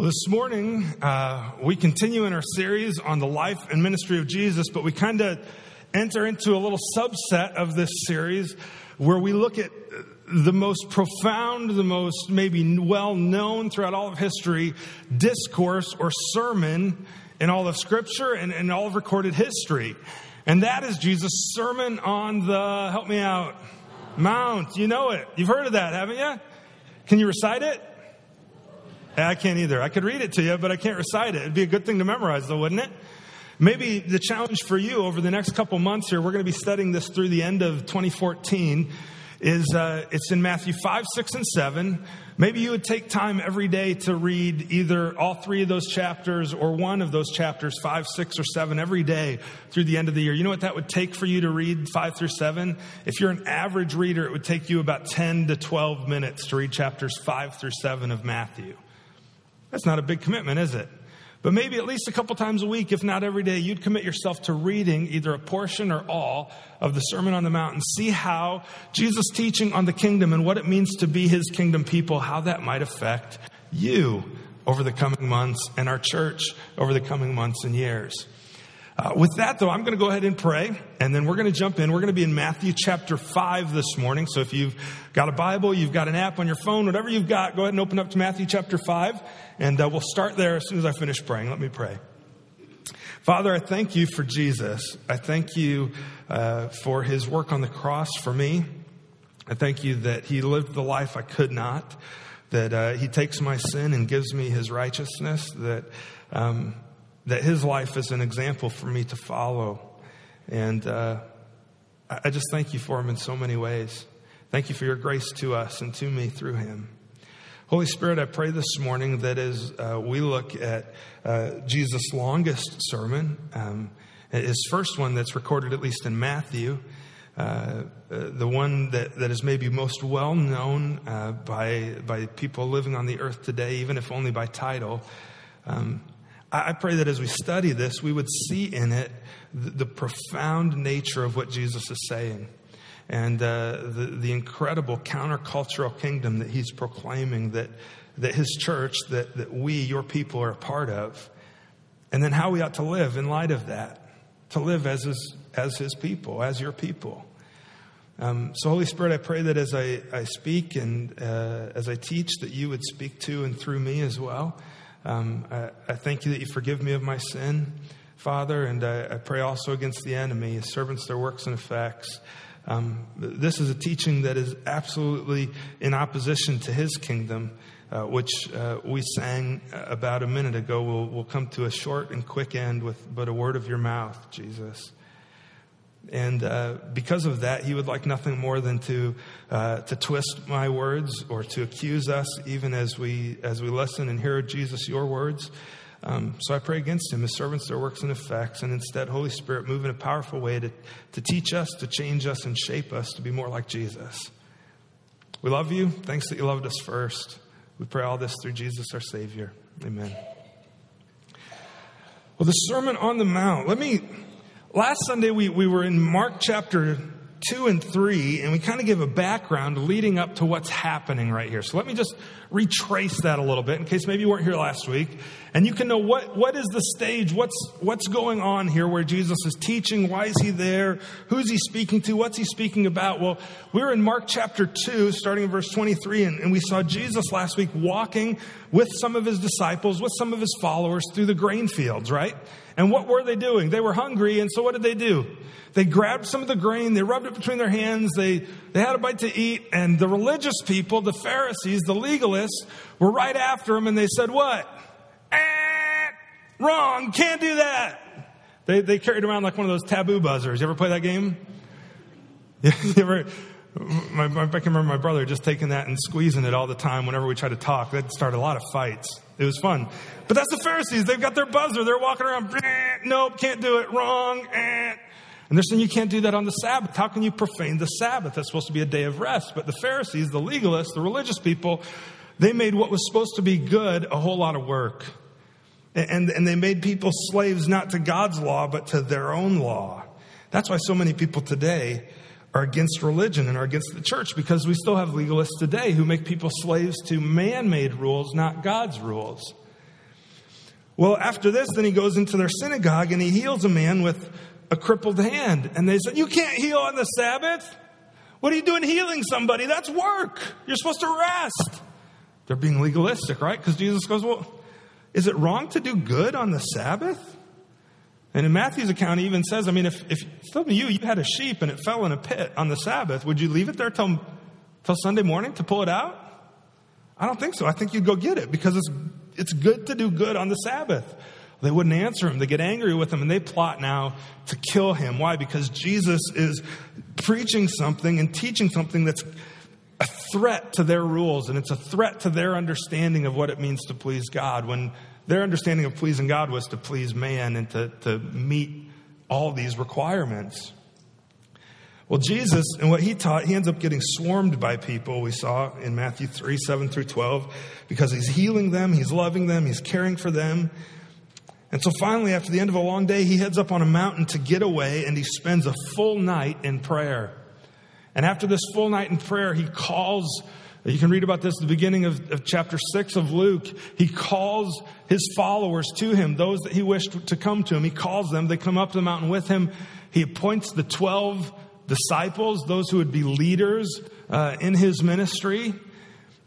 Well, this morning, uh, we continue in our series on the life and ministry of Jesus, but we kind of enter into a little subset of this series where we look at the most profound, the most maybe well known throughout all of history discourse or sermon in all of Scripture and, and all of recorded history. And that is Jesus' sermon on the, help me out, Mount. You know it. You've heard of that, haven't you? Can you recite it? I can't either. I could read it to you, but I can't recite it. It'd be a good thing to memorize, though, wouldn't it? Maybe the challenge for you over the next couple months here, we're going to be studying this through the end of 2014, is uh, it's in Matthew 5, 6, and 7. Maybe you would take time every day to read either all three of those chapters or one of those chapters, 5, 6, or 7, every day through the end of the year. You know what that would take for you to read 5 through 7? If you're an average reader, it would take you about 10 to 12 minutes to read chapters 5 through 7 of Matthew. That's not a big commitment, is it? But maybe at least a couple times a week, if not every day, you'd commit yourself to reading either a portion or all of the Sermon on the Mount and see how Jesus' teaching on the kingdom and what it means to be his kingdom people, how that might affect you over the coming months and our church over the coming months and years. Uh, with that, though, I'm going to go ahead and pray, and then we're going to jump in. We're going to be in Matthew chapter 5 this morning. So if you've got a Bible, you've got an app on your phone, whatever you've got, go ahead and open up to Matthew chapter 5, and uh, we'll start there as soon as I finish praying. Let me pray. Father, I thank you for Jesus. I thank you uh, for his work on the cross for me. I thank you that he lived the life I could not, that uh, he takes my sin and gives me his righteousness, that. Um, that his life is an example for me to follow. And uh, I just thank you for him in so many ways. Thank you for your grace to us and to me through him. Holy Spirit, I pray this morning that as uh, we look at uh, Jesus' longest sermon, um, his first one that's recorded at least in Matthew, uh, uh the one that, that is maybe most well known uh, by, by people living on the earth today, even if only by title. Um, I pray that as we study this, we would see in it the, the profound nature of what Jesus is saying and uh, the, the incredible countercultural kingdom that he's proclaiming that, that his church, that, that we, your people, are a part of. And then how we ought to live in light of that, to live as his, as his people, as your people. Um, so, Holy Spirit, I pray that as I, I speak and uh, as I teach, that you would speak to and through me as well. Um, I, I, thank you that you forgive me of my sin, Father, and I, I pray also against the enemy, his servants, their works and effects. Um, this is a teaching that is absolutely in opposition to his kingdom, uh, which uh, we sang about a minute ago. We'll, we'll come to a short and quick end with but a word of your mouth, Jesus. And uh, because of that, he would like nothing more than to, uh, to twist my words or to accuse us, even as we, as we listen and hear Jesus, your words. Um, so I pray against him, his servants, their works and effects, and instead, Holy Spirit, move in a powerful way to, to teach us, to change us, and shape us to be more like Jesus. We love you. Thanks that you loved us first. We pray all this through Jesus, our Savior. Amen. Well, the Sermon on the Mount. Let me Last Sunday, we, we were in Mark chapter 2 and 3, and we kind of give a background leading up to what's happening right here. So let me just retrace that a little bit in case maybe you weren't here last week. And you can know what, what is the stage, what's, what's going on here where Jesus is teaching, why is he there, who's he speaking to, what's he speaking about. Well, we were in Mark chapter 2, starting in verse 23, and, and we saw Jesus last week walking with some of his disciples, with some of his followers through the grain fields, right? And what were they doing? They were hungry, and so what did they do? They grabbed some of the grain, they rubbed it between their hands, they, they had a bite to eat, and the religious people, the Pharisees, the legalists, were right after them, and they said, What? Eh, wrong, can't do that. They, they carried around like one of those taboo buzzers. You ever play that game? you ever, my, I can remember my brother just taking that and squeezing it all the time whenever we tried to talk. That started a lot of fights. It was fun. But that's the Pharisees. They've got their buzzer. They're walking around. Eh, nope, can't do it. Wrong. Eh. And they're saying you can't do that on the Sabbath. How can you profane the Sabbath? That's supposed to be a day of rest. But the Pharisees, the legalists, the religious people, they made what was supposed to be good a whole lot of work. And, and they made people slaves not to God's law, but to their own law. That's why so many people today are against religion and are against the church because we still have legalists today who make people slaves to man made rules, not God's rules. Well, after this, then he goes into their synagogue and he heals a man with a crippled hand. And they said, You can't heal on the Sabbath. What are you doing healing somebody? That's work. You're supposed to rest. They're being legalistic, right? Because Jesus goes, Well, is it wrong to do good on the Sabbath? And in Matthew's account, he even says, I mean, if, if some you, you had a sheep and it fell in a pit on the Sabbath, would you leave it there till, till Sunday morning to pull it out? I don't think so. I think you'd go get it because it's, it's good to do good on the Sabbath. They wouldn't answer him. They get angry with him and they plot now to kill him. Why? Because Jesus is preaching something and teaching something that's a threat to their rules and it's a threat to their understanding of what it means to please God when their understanding of pleasing God was to please man and to, to meet all these requirements. Well, Jesus and what he taught, he ends up getting swarmed by people, we saw in Matthew 3 7 through 12, because he's healing them, he's loving them, he's caring for them. And so finally, after the end of a long day, he heads up on a mountain to get away and he spends a full night in prayer. And after this full night in prayer, he calls, you can read about this at the beginning of, of, chapter 6 of Luke. He calls his followers to him, those that he wished to come to him. He calls them, they come up the mountain with him. He appoints the 12 disciples, those who would be leaders uh, in his ministry.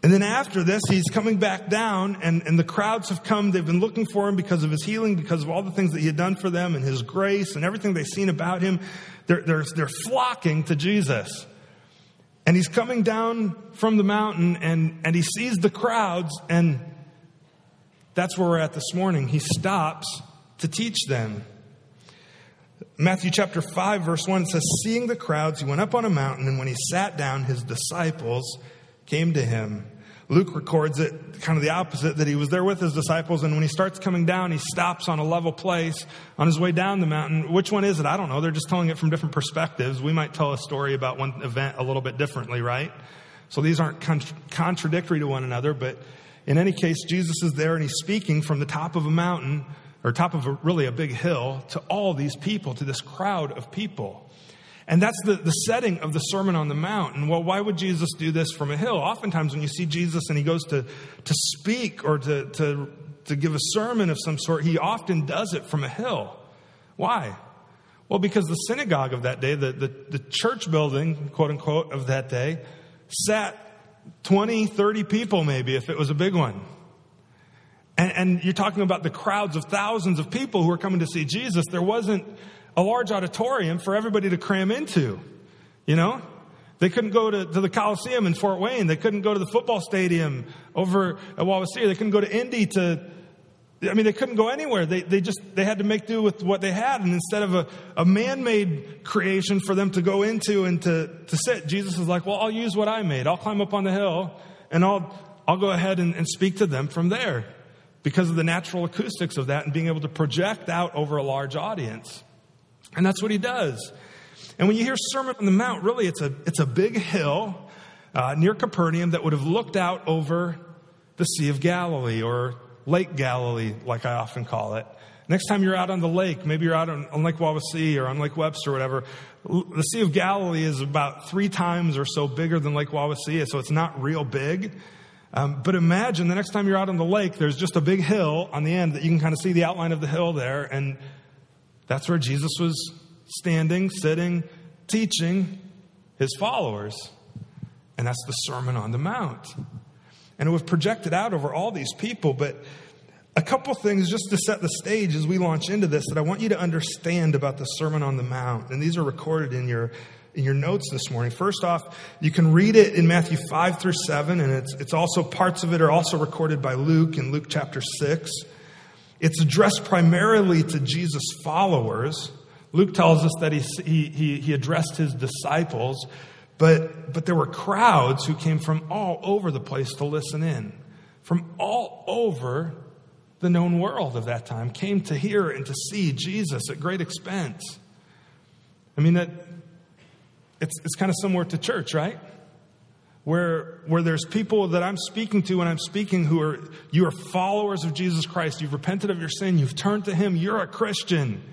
And then after this, he's coming back down, and, and the crowds have come. They've been looking for him because of his healing, because of all the things that he had done for them, and his grace, and everything they've seen about him. They're, they're, they're flocking to Jesus. And he's coming down from the mountain, and, and he sees the crowds, and that's where we're at this morning. He stops to teach them. Matthew chapter 5, verse 1 says, Seeing the crowds, he went up on a mountain, and when he sat down, his disciples came to him. Luke records it kind of the opposite that he was there with his disciples, and when he starts coming down, he stops on a level place on his way down the mountain. Which one is it? I don't know. They're just telling it from different perspectives. We might tell a story about one event a little bit differently, right? So these aren't con- contradictory to one another, but in any case, Jesus is there and he's speaking from the top of a mountain, or top of a, really a big hill, to all these people, to this crowd of people. And that's the, the setting of the Sermon on the Mount. And well, why would Jesus do this from a hill? Oftentimes, when you see Jesus and he goes to, to speak or to, to, to give a sermon of some sort, he often does it from a hill. Why? Well, because the synagogue of that day, the, the, the church building, quote unquote, of that day, sat 20, 30 people maybe if it was a big one. And, and, you're talking about the crowds of thousands of people who are coming to see Jesus. There wasn't a large auditorium for everybody to cram into. You know? They couldn't go to, to the Coliseum in Fort Wayne. They couldn't go to the football stadium over at Wawasee. They couldn't go to Indy to, I mean, they couldn't go anywhere. They, they just, they had to make do with what they had. And instead of a, a man-made creation for them to go into and to, to sit, Jesus is like, well, I'll use what I made. I'll climb up on the hill and I'll, I'll go ahead and, and speak to them from there because of the natural acoustics of that and being able to project out over a large audience. And that's what he does. And when you hear Sermon on the Mount, really it's a, it's a big hill uh, near Capernaum that would have looked out over the Sea of Galilee or Lake Galilee, like I often call it. Next time you're out on the lake, maybe you're out on, on Lake Wawasee or on Lake Webster or whatever, the Sea of Galilee is about three times or so bigger than Lake Wawasee, so it's not real big. Um, but imagine the next time you're out on the lake, there's just a big hill on the end that you can kind of see the outline of the hill there, and that's where Jesus was standing, sitting, teaching his followers. And that's the Sermon on the Mount. And it was projected out over all these people. But a couple things just to set the stage as we launch into this that I want you to understand about the Sermon on the Mount. And these are recorded in your in your notes this morning. First off, you can read it in Matthew 5 through 7, and it's, it's also parts of it are also recorded by Luke in Luke chapter 6. It's addressed primarily to Jesus' followers. Luke tells us that he, he, he addressed his disciples, but, but there were crowds who came from all over the place to listen in. From all over the known world of that time came to hear and to see Jesus at great expense. I mean, that it's, it's kind of similar to church, right? Where, where there's people that I'm speaking to when I'm speaking who are, you are followers of Jesus Christ. You've repented of your sin. You've turned to Him. You're a Christian.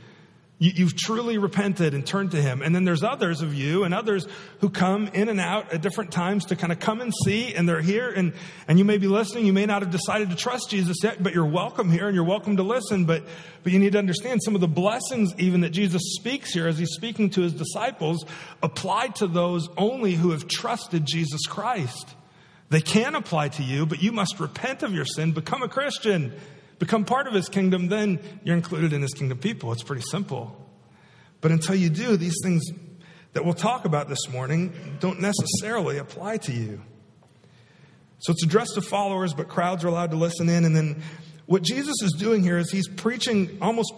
You, have truly repented and turned to Him. And then there's others of you and others who come in and out at different times to kind of come and see, and they're here, and, and you may be listening. You may not have decided to trust Jesus yet, but you're welcome here and you're welcome to listen. But, but you need to understand some of the blessings, even that Jesus speaks here as He's speaking to His disciples, apply to those only who have trusted Jesus Christ. They can apply to you, but you must repent of your sin, become a Christian become part of his kingdom, then you're included in his kingdom people. It's pretty simple. But until you do, these things that we'll talk about this morning don't necessarily apply to you. So it's addressed to followers, but crowds are allowed to listen in. And then what Jesus is doing here is he's preaching almost,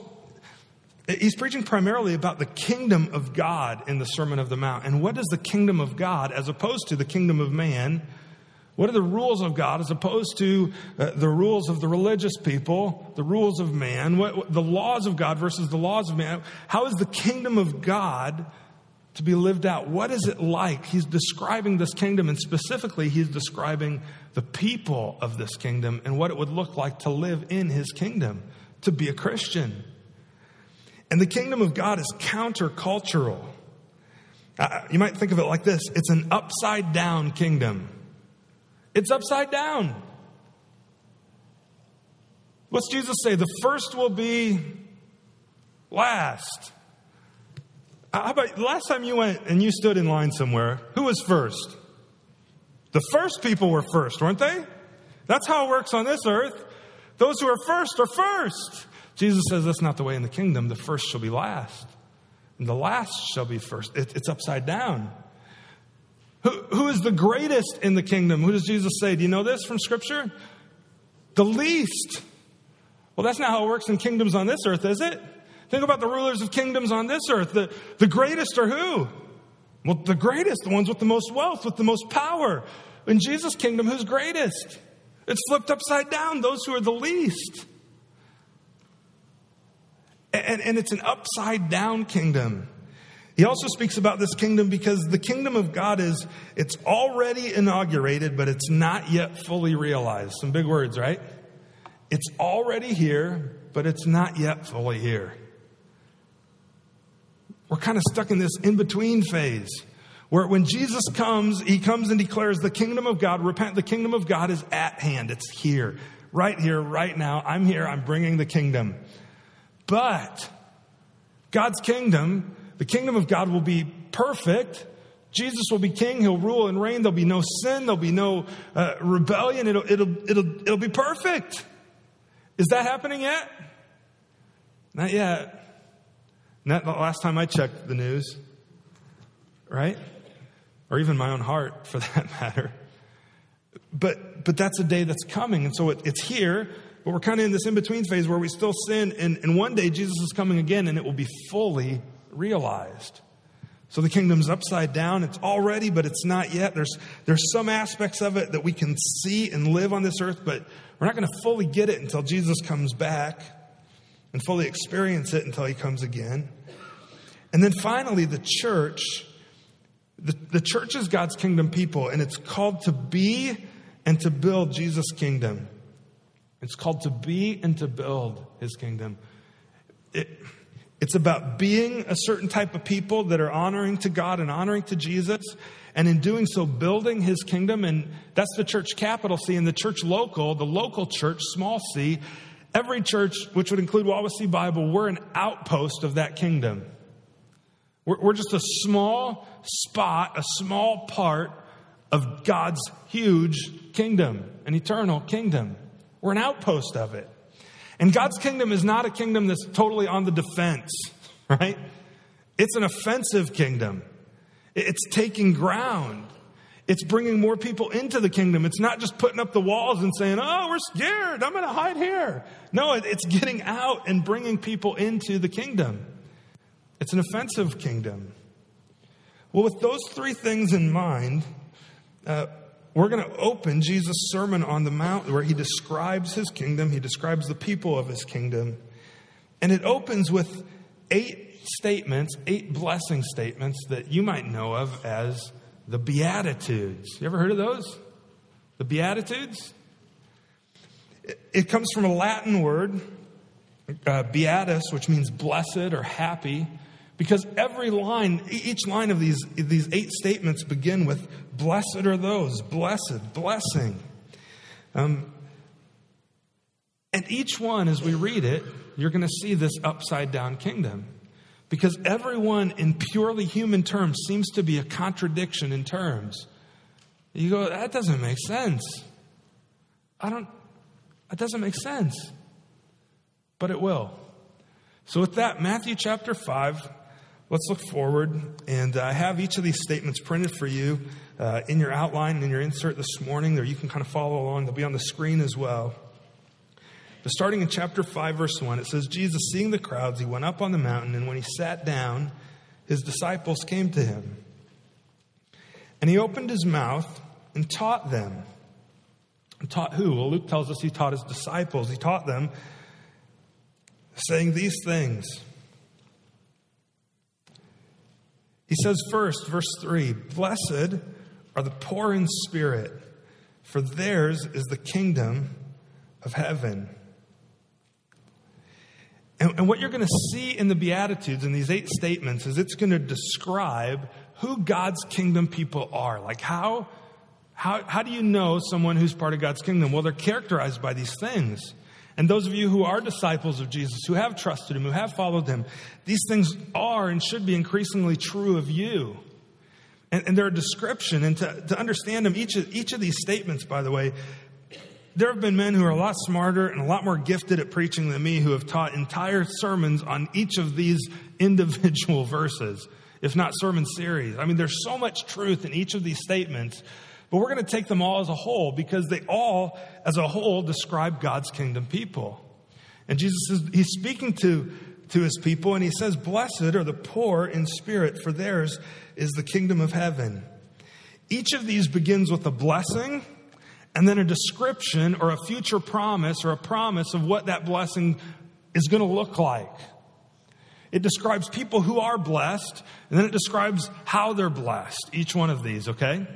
he's preaching primarily about the kingdom of God in the Sermon of the Mount. And what is the kingdom of God as opposed to the kingdom of man? What are the rules of God as opposed to uh, the rules of the religious people, the rules of man, what, what, the laws of God versus the laws of man? How is the kingdom of God to be lived out? What is it like? He's describing this kingdom, and specifically, he's describing the people of this kingdom and what it would look like to live in his kingdom, to be a Christian. And the kingdom of God is countercultural. Uh, you might think of it like this it's an upside down kingdom. It's upside down. What's Jesus say? The first will be last. Uh, how about last time you went and you stood in line somewhere? Who was first? The first people were first, weren't they? That's how it works on this earth. Those who are first are first. Jesus says that's not the way in the kingdom. The first shall be last, and the last shall be first. It, it's upside down. Who, who is the greatest in the kingdom? Who does Jesus say? Do you know this from Scripture? The least. Well, that's not how it works in kingdoms on this earth, is it? Think about the rulers of kingdoms on this earth. The, the greatest are who? Well, the greatest, the ones with the most wealth, with the most power. In Jesus' kingdom, who's greatest? It's flipped upside down, those who are the least. And, and it's an upside down kingdom. He also speaks about this kingdom because the kingdom of God is, it's already inaugurated, but it's not yet fully realized. Some big words, right? It's already here, but it's not yet fully here. We're kind of stuck in this in between phase where when Jesus comes, he comes and declares the kingdom of God, repent, the kingdom of God is at hand. It's here, right here, right now. I'm here, I'm bringing the kingdom. But God's kingdom the kingdom of God will be perfect. Jesus will be king. He'll rule and reign. There'll be no sin. There'll be no uh, rebellion. It'll, it'll, it'll, it'll be perfect. Is that happening yet? Not yet. Not the last time I checked the news, right? Or even my own heart for that matter. But, but that's a day that's coming. And so it, it's here, but we're kind of in this in between phase where we still sin. And, and one day Jesus is coming again and it will be fully realized. So the kingdom's upside down. It's already, but it's not yet. There's, there's some aspects of it that we can see and live on this earth, but we're not going to fully get it until Jesus comes back and fully experience it until he comes again. And then finally, the church. The, the church is God's kingdom people, and it's called to be and to build Jesus' kingdom. It's called to be and to build his kingdom. It, it's about being a certain type of people that are honoring to God and honoring to Jesus. And in doing so, building his kingdom. And that's the church capital C and the church local, the local church, small c. Every church, which would include Wawasee Bible, we're an outpost of that kingdom. We're, we're just a small spot, a small part of God's huge kingdom, an eternal kingdom. We're an outpost of it. And God's kingdom is not a kingdom that's totally on the defense, right? It's an offensive kingdom. It's taking ground. It's bringing more people into the kingdom. It's not just putting up the walls and saying, oh, we're scared. I'm going to hide here. No, it's getting out and bringing people into the kingdom. It's an offensive kingdom. Well, with those three things in mind, uh, we're going to open Jesus' Sermon on the Mount where he describes his kingdom, he describes the people of his kingdom. And it opens with eight statements, eight blessing statements that you might know of as the Beatitudes. You ever heard of those? The Beatitudes? It comes from a Latin word. uh, beatus, which means blessed or happy, because every line, each line of these, these eight statements begin with blessed are those, blessed, blessing. Um, and each one, as we read it, you're going to see this upside down kingdom. Because everyone, in purely human terms, seems to be a contradiction in terms. You go, that doesn't make sense. I don't, that doesn't make sense. But it will. So, with that, Matthew chapter 5, let's look forward. And I have each of these statements printed for you uh, in your outline and in your insert this morning, or you can kind of follow along. They'll be on the screen as well. But starting in chapter 5, verse 1, it says, Jesus, seeing the crowds, he went up on the mountain, and when he sat down, his disciples came to him. And he opened his mouth and taught them. And taught who? Well, Luke tells us he taught his disciples. He taught them, saying these things. He says first, verse 3 Blessed are the poor in spirit, for theirs is the kingdom of heaven. And, and what you're going to see in the Beatitudes, in these eight statements, is it's going to describe who God's kingdom people are. Like, how, how, how do you know someone who's part of God's kingdom? Well, they're characterized by these things. And those of you who are disciples of Jesus, who have trusted him, who have followed him, these things are and should be increasingly true of you. And, and they're a description. And to, to understand them, each of, each of these statements, by the way, there have been men who are a lot smarter and a lot more gifted at preaching than me who have taught entire sermons on each of these individual verses, if not sermon series. I mean, there's so much truth in each of these statements, but we're going to take them all as a whole because they all, as a whole, describe God's kingdom people. And Jesus is, he's speaking to, to his people and he says, Blessed are the poor in spirit, for theirs is the kingdom of heaven. Each of these begins with a blessing and then a description or a future promise or a promise of what that blessing is going to look like. It describes people who are blessed, and then it describes how they're blessed, each one of these, okay?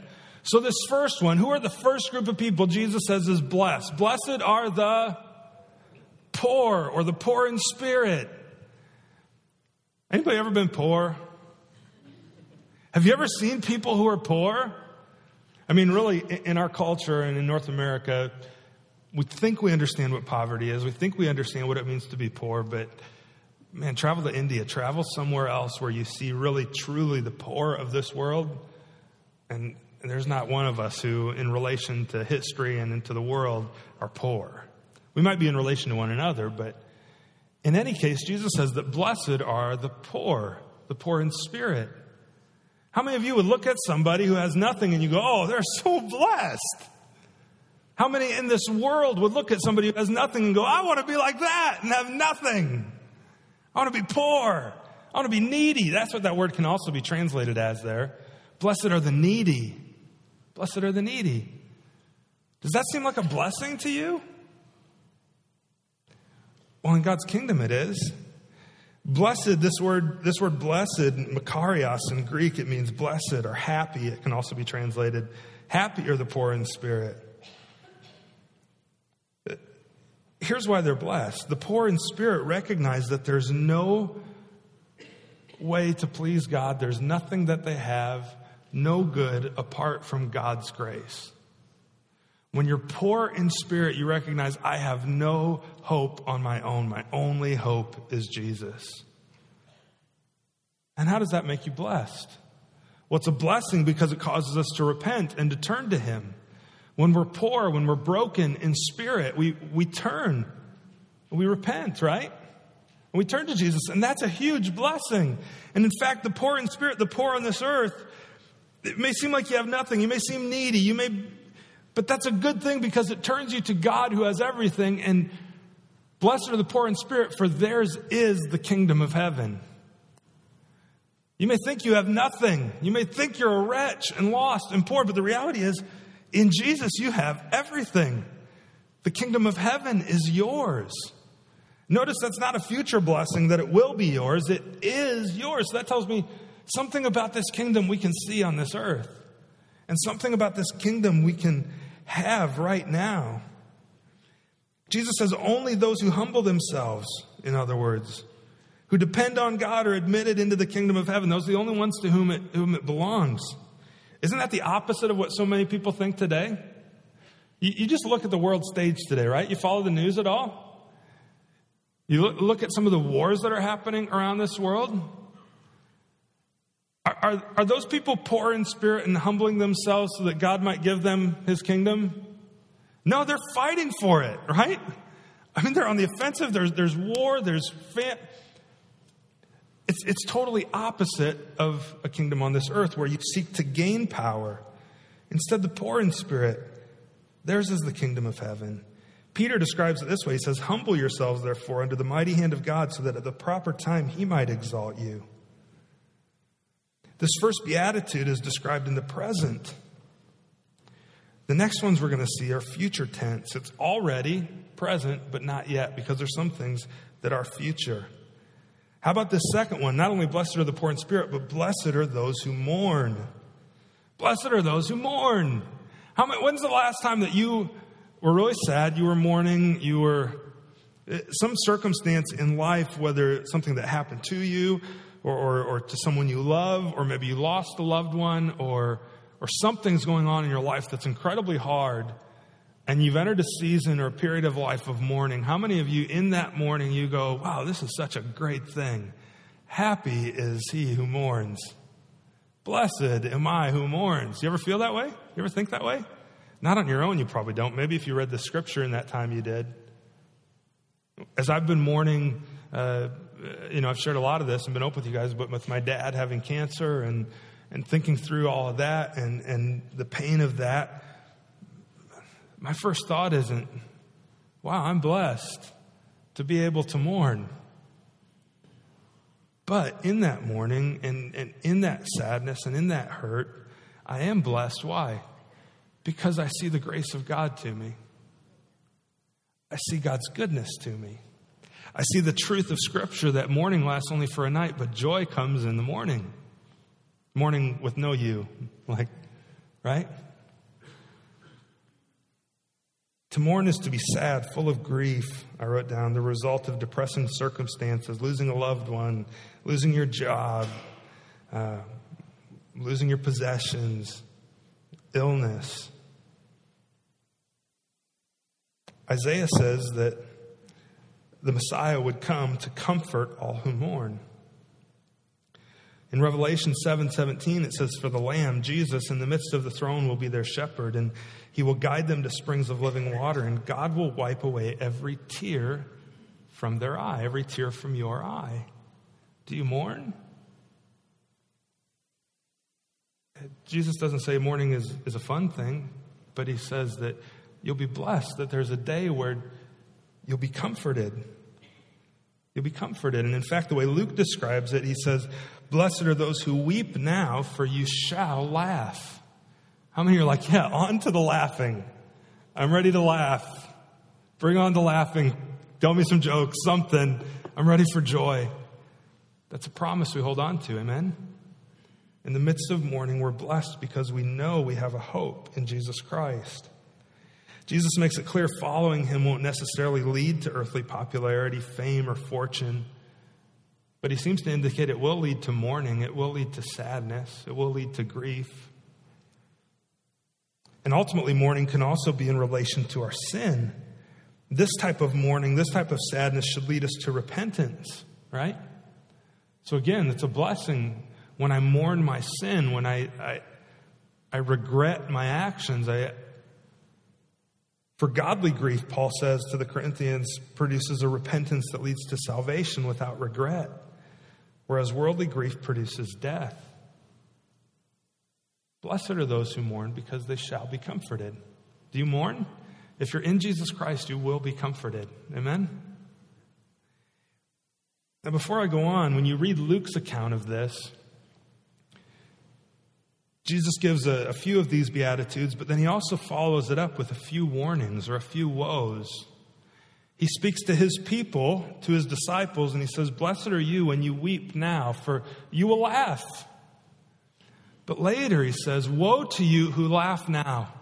So, this first one, who are the first group of people Jesus says is blessed? Blessed are the poor or the poor in spirit. Anybody ever been poor? Have you ever seen people who are poor? I mean, really, in our culture and in North America, we think we understand what poverty is. We think we understand what it means to be poor, but man, travel to India, travel somewhere else where you see really, truly the poor of this world. And, there's not one of us who, in relation to history and into the world, are poor. We might be in relation to one another, but in any case, Jesus says that blessed are the poor, the poor in spirit. How many of you would look at somebody who has nothing and you go, oh, they're so blessed? How many in this world would look at somebody who has nothing and go, I want to be like that and have nothing? I want to be poor. I want to be needy. That's what that word can also be translated as there. Blessed are the needy. Blessed are the needy. Does that seem like a blessing to you? Well, in God's kingdom it is. Blessed, this word, this word blessed, makarios in Greek, it means blessed or happy. It can also be translated happy are the poor in spirit. Here's why they're blessed. The poor in spirit recognize that there's no way to please God. There's nothing that they have, no good apart from God's grace. When you're poor in spirit, you recognize I have no hope on my own. My only hope is Jesus. And how does that make you blessed? Well, it's a blessing because it causes us to repent and to turn to Him. When we're poor, when we're broken in spirit, we, we turn, we repent, right? And we turn to Jesus, and that's a huge blessing. And in fact, the poor in spirit, the poor on this earth, it may seem like you have nothing. You may seem needy. You may but that's a good thing because it turns you to God who has everything. And blessed are the poor in spirit, for theirs is the kingdom of heaven. You may think you have nothing. You may think you're a wretch and lost and poor, but the reality is, in Jesus, you have everything. The kingdom of heaven is yours. Notice that's not a future blessing, that it will be yours. It is yours. So that tells me something about this kingdom we can see on this earth, and something about this kingdom we can have right now. Jesus says only those who humble themselves, in other words, who depend on God are admitted into the kingdom of heaven. Those are the only ones to whom it, whom it belongs. Isn't that the opposite of what so many people think today? You, you just look at the world stage today, right? You follow the news at all? You look, look at some of the wars that are happening around this world. Are, are, are those people poor in spirit and humbling themselves so that God might give them his kingdom? No, they're fighting for it, right? I mean, they're on the offensive. There's, there's war, there's fam- it's, it's totally opposite of a kingdom on this earth where you seek to gain power. Instead, the poor in spirit, theirs is the kingdom of heaven. Peter describes it this way He says, Humble yourselves, therefore, under the mighty hand of God, so that at the proper time he might exalt you. This first beatitude is described in the present. The next ones we're going to see are future tense. It's already present, but not yet, because there's some things that are future. How about this second one? Not only blessed are the poor in spirit, but blessed are those who mourn. Blessed are those who mourn. How many, when's the last time that you were really sad, you were mourning, you were eh, some circumstance in life, whether something that happened to you or, or, or to someone you love, or maybe you lost a loved one, or, or something's going on in your life that's incredibly hard, and you've entered a season or a period of life of mourning, how many of you in that mourning you go, wow, this is such a great thing? Happy is he who mourns. Blessed am I who mourns. You ever feel that way? You ever think that way? Not on your own, you probably don't. Maybe if you read the scripture in that time, you did. As I've been mourning, uh, you know, I've shared a lot of this and been open with you guys, but with my dad having cancer and, and thinking through all of that and, and the pain of that, my first thought isn't, wow, I'm blessed to be able to mourn. But in that mourning and, and in that sadness and in that hurt, I am blessed. Why? Because I see the grace of God to me. I see God's goodness to me. I see the truth of Scripture that mourning lasts only for a night, but joy comes in the morning. Morning with no you. Like, right? To mourn is to be sad, full of grief, I wrote down, the result of depressing circumstances, losing a loved one, losing your job, uh, losing your possessions, illness. Isaiah says that the Messiah would come to comfort all who mourn. In Revelation 7 17, it says, For the Lamb, Jesus, in the midst of the throne will be their shepherd, and he will guide them to springs of living water, and God will wipe away every tear from their eye, every tear from your eye. Do you mourn? Jesus doesn't say mourning is, is a fun thing, but he says that you'll be blessed, that there's a day where you'll be comforted. You'll be comforted. And in fact, the way Luke describes it, he says, Blessed are those who weep now, for you shall laugh. How many are like, yeah, on to the laughing? I'm ready to laugh. Bring on the laughing. Tell me some jokes, something. I'm ready for joy. That's a promise we hold on to. Amen? In the midst of mourning, we're blessed because we know we have a hope in Jesus Christ. Jesus makes it clear following him won't necessarily lead to earthly popularity, fame, or fortune. But he seems to indicate it will lead to mourning, it will lead to sadness, it will lead to grief. And ultimately, mourning can also be in relation to our sin. This type of mourning, this type of sadness should lead us to repentance, right? So again, it's a blessing when I mourn my sin, when I, I, I regret my actions. I, for godly grief, Paul says to the Corinthians, produces a repentance that leads to salvation without regret whereas worldly grief produces death. Blessed are those who mourn because they shall be comforted. Do you mourn? If you're in Jesus Christ, you will be comforted. Amen? Now, before I go on, when you read Luke's account of this, Jesus gives a, a, few of these Beatitudes, but then he also follows it up with a few warnings or a few woes. He speaks to his people, to his disciples, and he says, Blessed are you when you weep now, for you will laugh. But later he says, Woe to you who laugh now.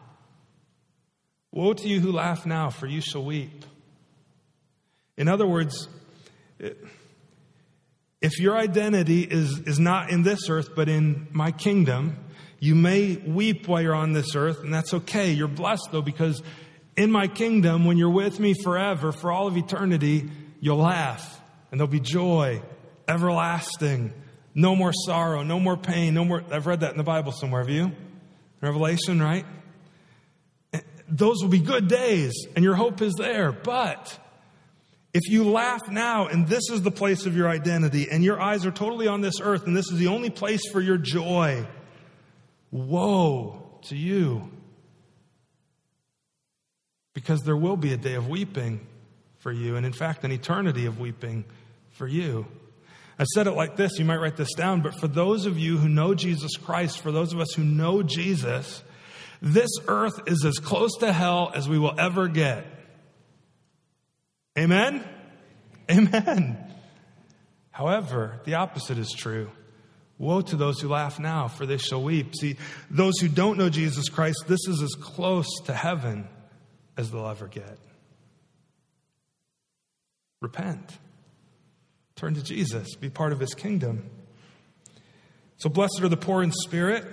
Woe to you who laugh now, for you shall weep. In other words, If your identity is, is not in this earth, but in my kingdom, you may weep while you're on this earth, and that's okay. You're blessed though, because in my kingdom, when you're with me forever, for all of eternity, you'll laugh, and there'll be joy, everlasting, no more sorrow, no more pain, no more. I've read that in the Bible somewhere. Have you? Revelation, right? Those will be good days, and your hope is there. But if you laugh now, and this is the place of your identity, and your eyes are totally on this earth, and this is the only place for your joy, woe to you. Because there will be a day of weeping for you, and in fact, an eternity of weeping for you. I said it like this, you might write this down, but for those of you who know Jesus Christ, for those of us who know Jesus, this earth is as close to hell as we will ever get. Amen? Amen. However, the opposite is true. Woe to those who laugh now, for they shall weep. See, those who don't know Jesus Christ, this is as close to heaven as they'll ever get. Repent. Turn to Jesus. Be part of his kingdom. So, blessed are the poor in spirit,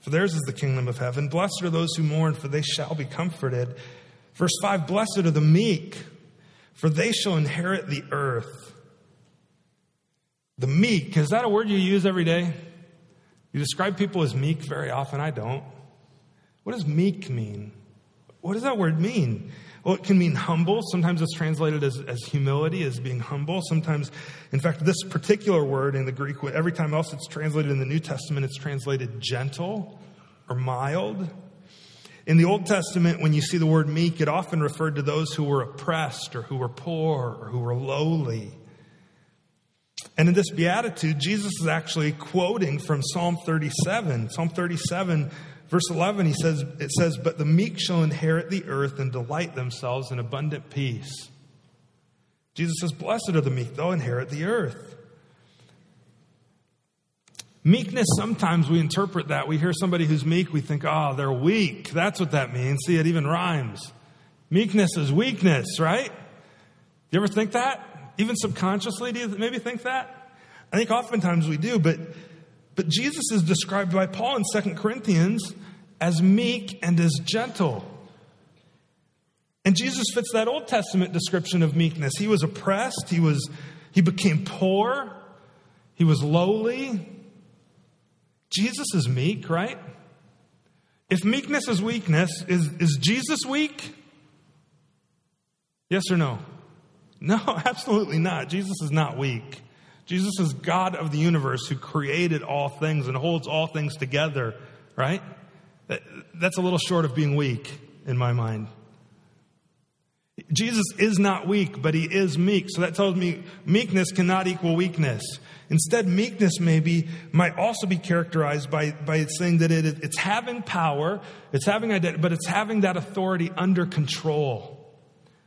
for theirs is the kingdom of heaven. Blessed are those who mourn, for they shall be comforted. Verse 5 Blessed are the meek, for they shall inherit the earth. The meek, is that a word you use every day? You describe people as meek very often. I don't. What does meek mean? What does that word mean? Well, it can mean humble. Sometimes it's translated as, as humility, as being humble. Sometimes, in fact, this particular word in the Greek, every time else it's translated in the New Testament, it's translated gentle or mild. In the Old Testament, when you see the word meek, it often referred to those who were oppressed or who were poor or who were lowly. And in this beatitude, Jesus is actually quoting from Psalm 37. Psalm 37, verse 11, he says, it says, But the meek shall inherit the earth and delight themselves in abundant peace. Jesus says, Blessed are the meek, they'll inherit the earth. Meekness, sometimes we interpret that. We hear somebody who's meek, we think, oh, they're weak. That's what that means. See, it even rhymes. Meekness is weakness, right? You ever think that? Even subconsciously, do you maybe think that? I think oftentimes we do, but, but Jesus is described by Paul in 2 Corinthians as meek and as gentle. And Jesus fits that Old Testament description of meekness. He was oppressed, he was he became poor, he was lowly, Jesus is meek, right? If meekness is weakness, is, is Jesus weak? Yes or no? No, absolutely not. Jesus is not weak. Jesus is God of the universe who created all things and holds all things together, right? That, that's a little short of being weak in my mind. Jesus is not weak, but he is meek. So that tells me meekness cannot equal weakness. Instead, meekness maybe might also be characterized by, by saying that it, it's having power, it's having identity, but it's having that authority under control.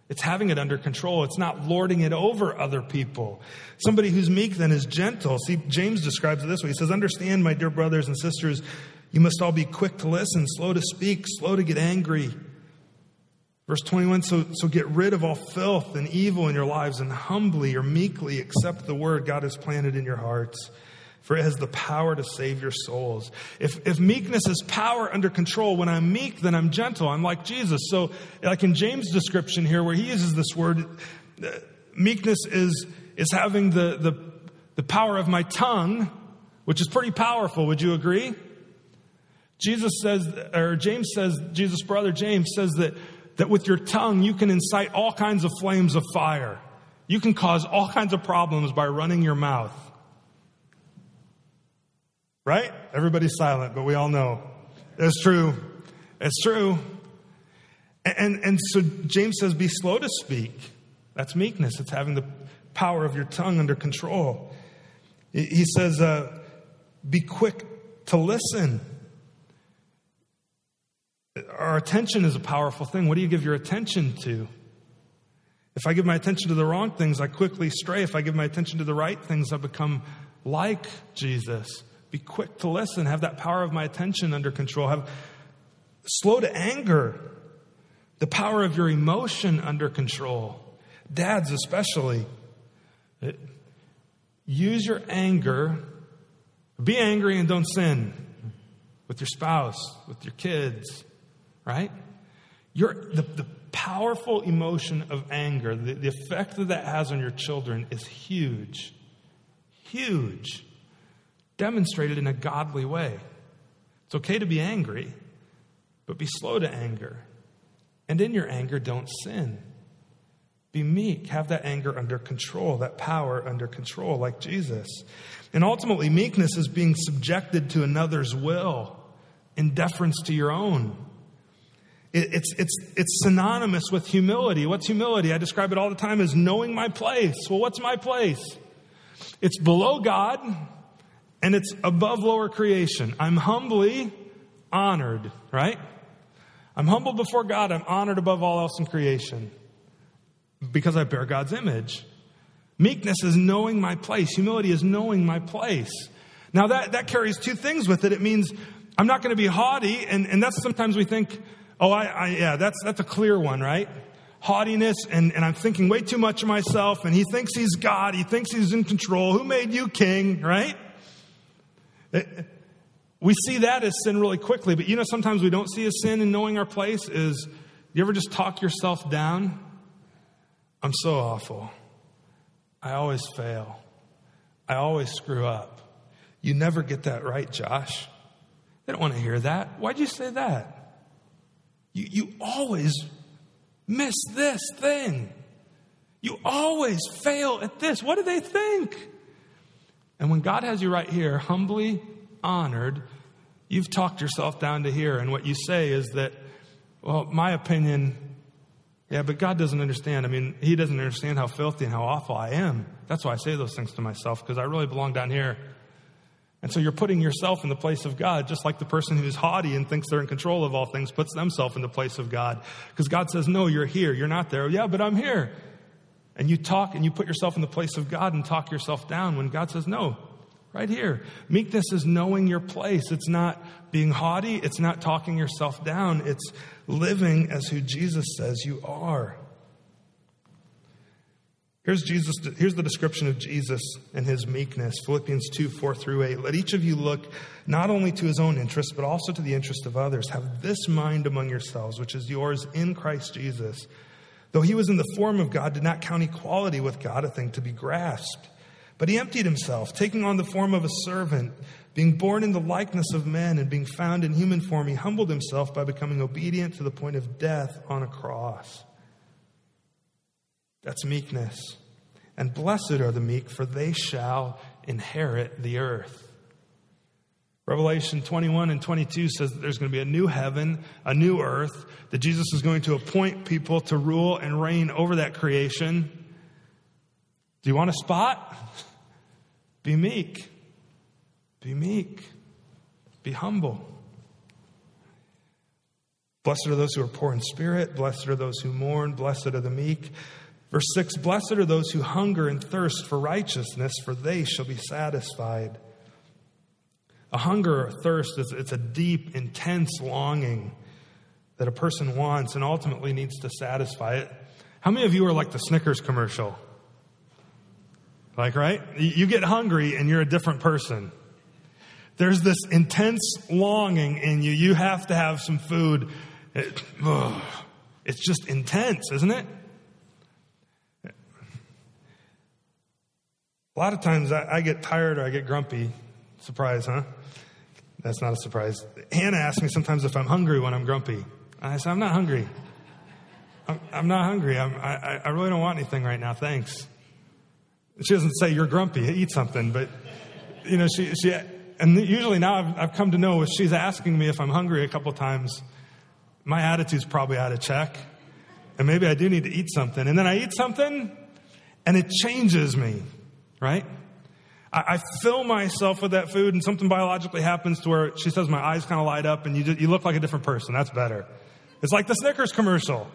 It's having it under control. It's not lording it over other people. Somebody who's meek then is gentle. See, James describes it this way. He says, Understand, my dear brothers and sisters, you must all be quick to listen, slow to speak, slow to get angry Verse 21 so, so get rid of all filth and evil in your lives and humbly or meekly accept the word God has planted in your hearts, for it has the power to save your souls. If, if meekness is power under control, when I'm meek, then I'm gentle. I'm like Jesus. So, like in James' description here, where he uses this word, uh, meekness is, is having the, the, the power of my tongue, which is pretty powerful. Would you agree? Jesus says, or James says, Jesus' brother James says that that with your tongue you can incite all kinds of flames of fire. You can cause all kinds of problems by running your mouth. Right? Everybody's silent, but we all know. It's true. It's true. And, and so James says, be slow to speak. That's meekness. It's having the power of your tongue under control. He says, uh, be quick to listen our attention is a powerful thing. What do you give your attention to? If I give my attention to the wrong things, I quickly stray. If I give my attention to the right things, I become like Jesus. Be quick to listen, have that power of my attention under control, have slow to anger, the power of your emotion under control. Dads, especially. Eh, use your anger. Be angry and don't sin with your spouse, with your kids, right? Your, the, the powerful emotion of anger, the, the effect that that has on your children is huge. Huge. Demonstrated in a godly way. It's okay to be angry, but be slow to anger. And in your anger, don't sin. Be meek. Have that anger under control, that power under control, like Jesus. And ultimately, meekness is being subjected to another's will in deference to your own. It's, it's, it's synonymous with humility. What's humility? I describe it all the time as knowing my place. Well, what's my place? It's below God and it's above lower creation. I'm humbly honored, right? I'm humble before God. I'm honored above all else in creation because I bear God's image. Meekness is knowing my place. Humility is knowing my place. Now that, that carries two things with it. It means I'm not going to be haughty, and, and that's sometimes we think, oh, I, I, yeah, that's, that's a clear one, right? Haughtiness, and, and I'm thinking way too much of myself, and he thinks he's God, he thinks he's in control. Who made you king, right? It, eh, we see that as sin really quickly, but you know, sometimes we don't see as sin in knowing our place is you ever just talk yourself down? I'm so awful. I always fail. I always screw up. You never get that right, Josh. They don't want to hear that. Why'd you say that? You, you always miss this thing. You always fail at this. What do they think? And when God has you right here, humbly honored, you've talked yourself down to here. And what you say is that, well, my opinion, yeah, but God doesn't understand. I mean, He doesn't understand how filthy and how awful I am. That's why I say those things to myself, because I really belong down here. And so you're putting yourself in the place of God, just like the person who's haughty and thinks they're in control of all things puts themselves in the place of God. Because God says, No, you're here. You're not there. Yeah, but I'm here. And you talk and you put yourself in the place of God and talk yourself down when God says, No, right here. Meekness is knowing your place. It's not being haughty, it's not talking yourself down, it's living as who Jesus says you are. Here's Jesus, here's the description of Jesus and his meekness. Philippians 2, 4 through 8. Let each of you look not only to his own interest, but also to the interest of others. Have this mind among yourselves, which is yours in Christ Jesus. Though he was in the form of God, did not count equality with God a thing to be grasped but he emptied himself, taking on the form of a servant. Being born in the likeness of men and being found in human form, he humbled himself by becoming obedient to the point of death on a cross. That's meekness. And blessed are the meek, for they shall inherit the earth. Revelation 21 and 22 says that there's going to be a new heaven, a new earth, that Jesus is going to appoint people to rule and reign over that creation. Do you want a spot? Be meek. Be meek. Be humble. Blessed are those who are poor in spirit. Blessed are those who mourn. Blessed are the meek. Verse 6 Blessed are those who hunger and thirst for righteousness, for they shall be satisfied. A hunger or thirst is it's a deep, intense longing that a person wants and ultimately needs to satisfy it. How many of you are like the Snickers commercial? Like, right? You get hungry and you're a different person. There's this intense longing in you. You have to have some food. It, it's just intense, isn't it? A lot of times I, I, get tired or I get grumpy. Surprise, huh? That's not a surprise. Hannah asks me sometimes if I'm hungry when I'm grumpy. I say, I'm not hungry. I'm, I'm not hungry. I'm, I, I really don't want anything right now. Thanks. She doesn't say you're grumpy, eat something, but you know, she, she and usually now I've, I've come to know if she's asking me if I'm hungry a couple times, my attitude's probably out of check. And maybe I do need to eat something. And then I eat something and it changes me, right? I, fill myself with that food and something biologically happens to where she says my eyes kind of light up and you, you look like a different person. That's better. It's like the Snickers commercial.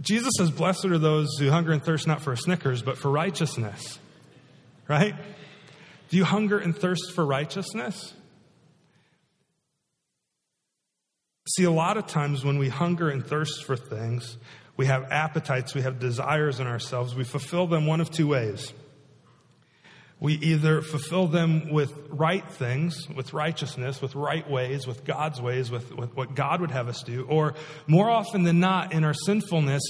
Jesus says, Blessed are those who hunger and thirst not for Snickers, but for righteousness. Right? Do you hunger and thirst for righteousness? See, a lot of times when we hunger and thirst for things, We have appetites, we have desires in ourselves. We fulfill them one of two ways. We either fulfill them with right things, with righteousness, with right ways, with God's ways, with, with what God would have us do, or more often than not, in our sinfulness,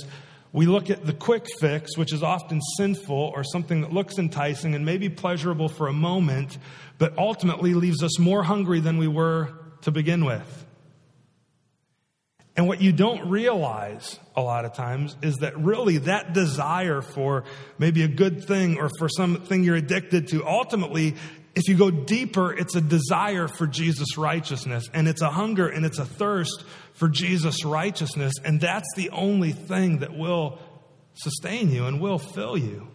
we look at the quick fix, which is often sinful or something that looks enticing and maybe pleasurable for a moment, but ultimately leaves us more hungry than we were to begin with. And what you don't realize a lot of times is that really that desire for maybe a good thing or for something you're addicted to, ultimately, if you go deeper, it's a desire for Jesus' righteousness and it's a hunger and it's a thirst for Jesus' righteousness. And that's the only thing that will sustain you and will fill you.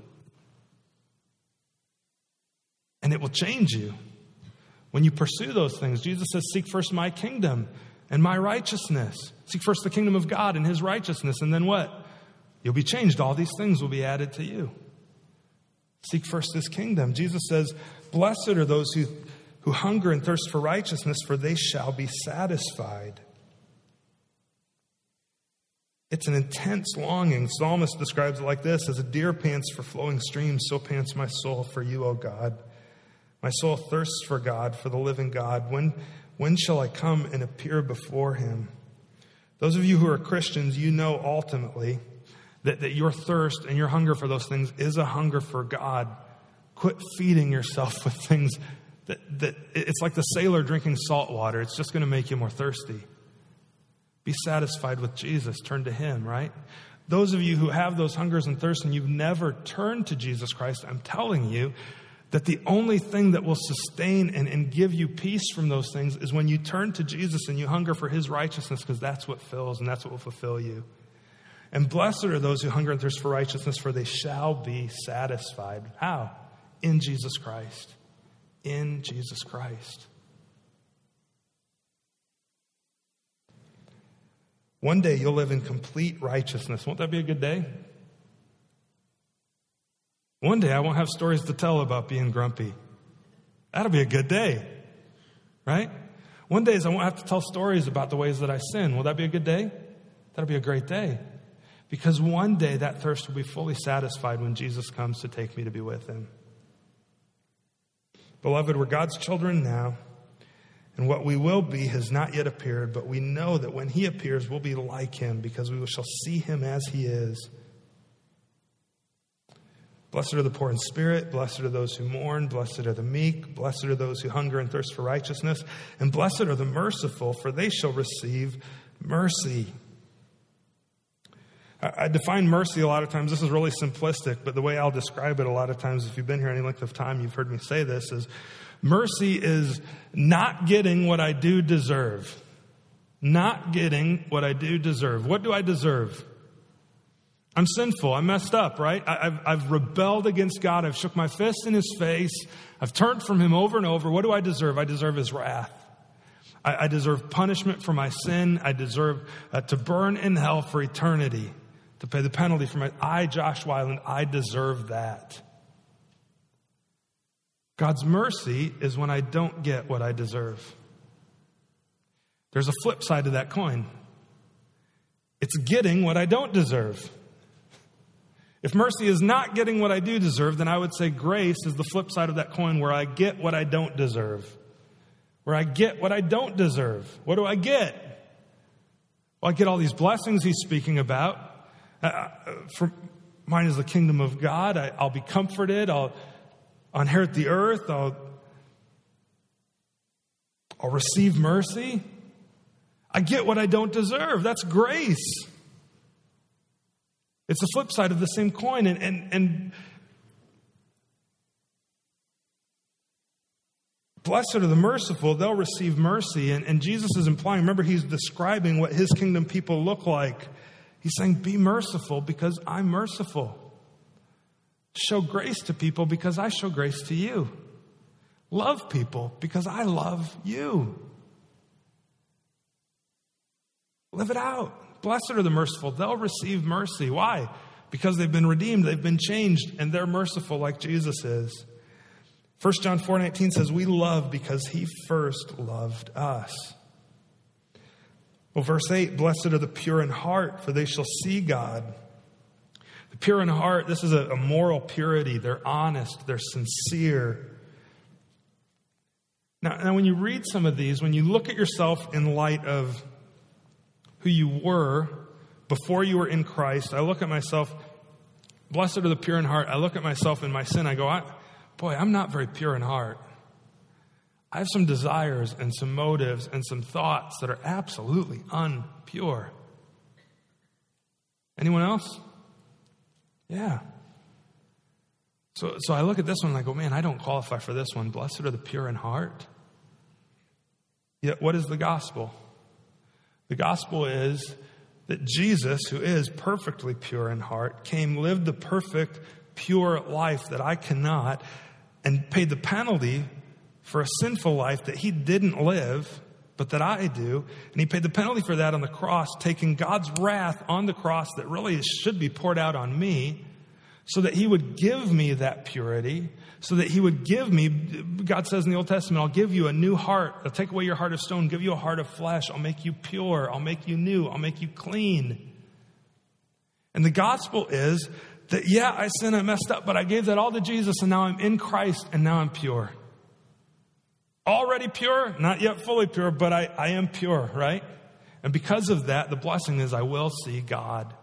And it will change you. When you pursue those things, Jesus says, Seek first my kingdom and my righteousness. Seek first the kingdom of God and his righteousness, and then what? You'll be changed. All these things will be added to you. Seek first his kingdom. Jesus says, Blessed are those who, who hunger and thirst for righteousness, for they shall be satisfied. It's an intense longing. Psalmist describes it like this As a deer pants for flowing streams, so pants my soul for you, O God. My soul thirsts for God, for the living God. When, when shall I come and appear before him? Those of you who are Christians, you know ultimately that, that your thirst and your hunger for those things is a hunger for God. Quit feeding yourself with things that, that it's like the sailor drinking salt water. It's just going to make you more thirsty. Be satisfied with Jesus. Turn to Him, right? Those of you who have those hungers and thirsts and you've never turned to Jesus Christ, I'm telling you, that the only thing that will sustain and, and give you peace from those things is when you turn to Jesus and you hunger for his righteousness, because that's what fills and that's what will fulfill you. And blessed are those who hunger and thirst for righteousness, for they shall be satisfied. How? In Jesus Christ. In Jesus Christ. One day you'll live in complete righteousness. Won't that be a good day? One day I won't have stories to tell about being grumpy. That'll be a good day, right? One day I won't have to tell stories about the ways that I sin. Will that be a good day? That'll be a great day. Because one day that thirst will be fully satisfied when Jesus comes to take me to be with him. Beloved, we're God's children now, and what we will be has not yet appeared, but we know that when he appears, we'll be like him because we shall see him as he is. Blessed are the poor in spirit. Blessed are those who mourn. Blessed are the meek. Blessed are those who hunger and thirst for righteousness. And blessed are the merciful, for they shall receive mercy. I define mercy a lot of times. This is really simplistic, but the way I'll describe it a lot of times, if you've been here any length of time, you've heard me say this, is mercy is not getting what I do deserve. Not getting what I do deserve. What do I deserve? I'm sinful. I messed up, right? I, have I've rebelled against God. I've shook my fist in his face. I've turned from him over and over. What do I deserve? I deserve his wrath. I, I deserve punishment for my sin. I deserve uh, to burn in hell for eternity, to pay the penalty for my. I, Josh Weiland, I deserve that. God's mercy is when I don't get what I deserve. There's a flip side to that coin. It's getting what I don't deserve. If mercy is not getting what I do deserve, then I would say grace is the flip side of that coin where I get what I don't deserve. Where I get what I don't deserve. What do I get? Well, I get all these blessings he's speaking about. Uh, uh for mine is the kingdom of God. I, will be comforted. I'll, I'll inherit the earth. I'll, I'll receive mercy. I get what I don't deserve. That's grace. It's the flip side of the same coin. And, and, and blessed are the merciful, they'll receive mercy. And, and Jesus is implying, remember, he's describing what his kingdom people look like. He's saying, Be merciful because I'm merciful. Show grace to people because I show grace to you. Love people because I love you. Live it out. Blessed are the merciful. They'll receive mercy. Why? Because they've been redeemed, they've been changed, and they're merciful like Jesus is. 1 John 4 19 says, We love because he first loved us. Well, verse 8 Blessed are the pure in heart, for they shall see God. The pure in heart, this is a, a moral purity. They're honest, they're sincere. Now, now, when you read some of these, when you look at yourself in light of who you were before you were in Christ, I look at myself, blessed are the pure in heart. I look at myself in my sin, I go, I, boy, I'm not very pure in heart. I have some desires and some motives and some thoughts that are absolutely unpure. Anyone else? Yeah. So, so I look at this one and I go, man, I don't qualify for this one. Blessed are the pure in heart. Yet, what is the gospel? The gospel is that Jesus, who is perfectly pure in heart, came, lived the perfect, pure life that I cannot, and paid the penalty for a sinful life that he didn't live, but that I do. And he paid the penalty for that on the cross, taking God's wrath on the cross that really should be poured out on me, so that he would give me that purity, so that he would give me, God says in the Old Testament, I'll give you a new heart. I'll take away your heart of stone, give you a heart of flesh. I'll make you pure. I'll make you new. I'll make you clean. And the gospel is that, yeah, I sinned, I messed up, but I gave that all to Jesus, and now I'm in Christ, and now I'm pure. Already pure, not yet fully pure, but I, I am pure, right? And because of that, the blessing is I will see God.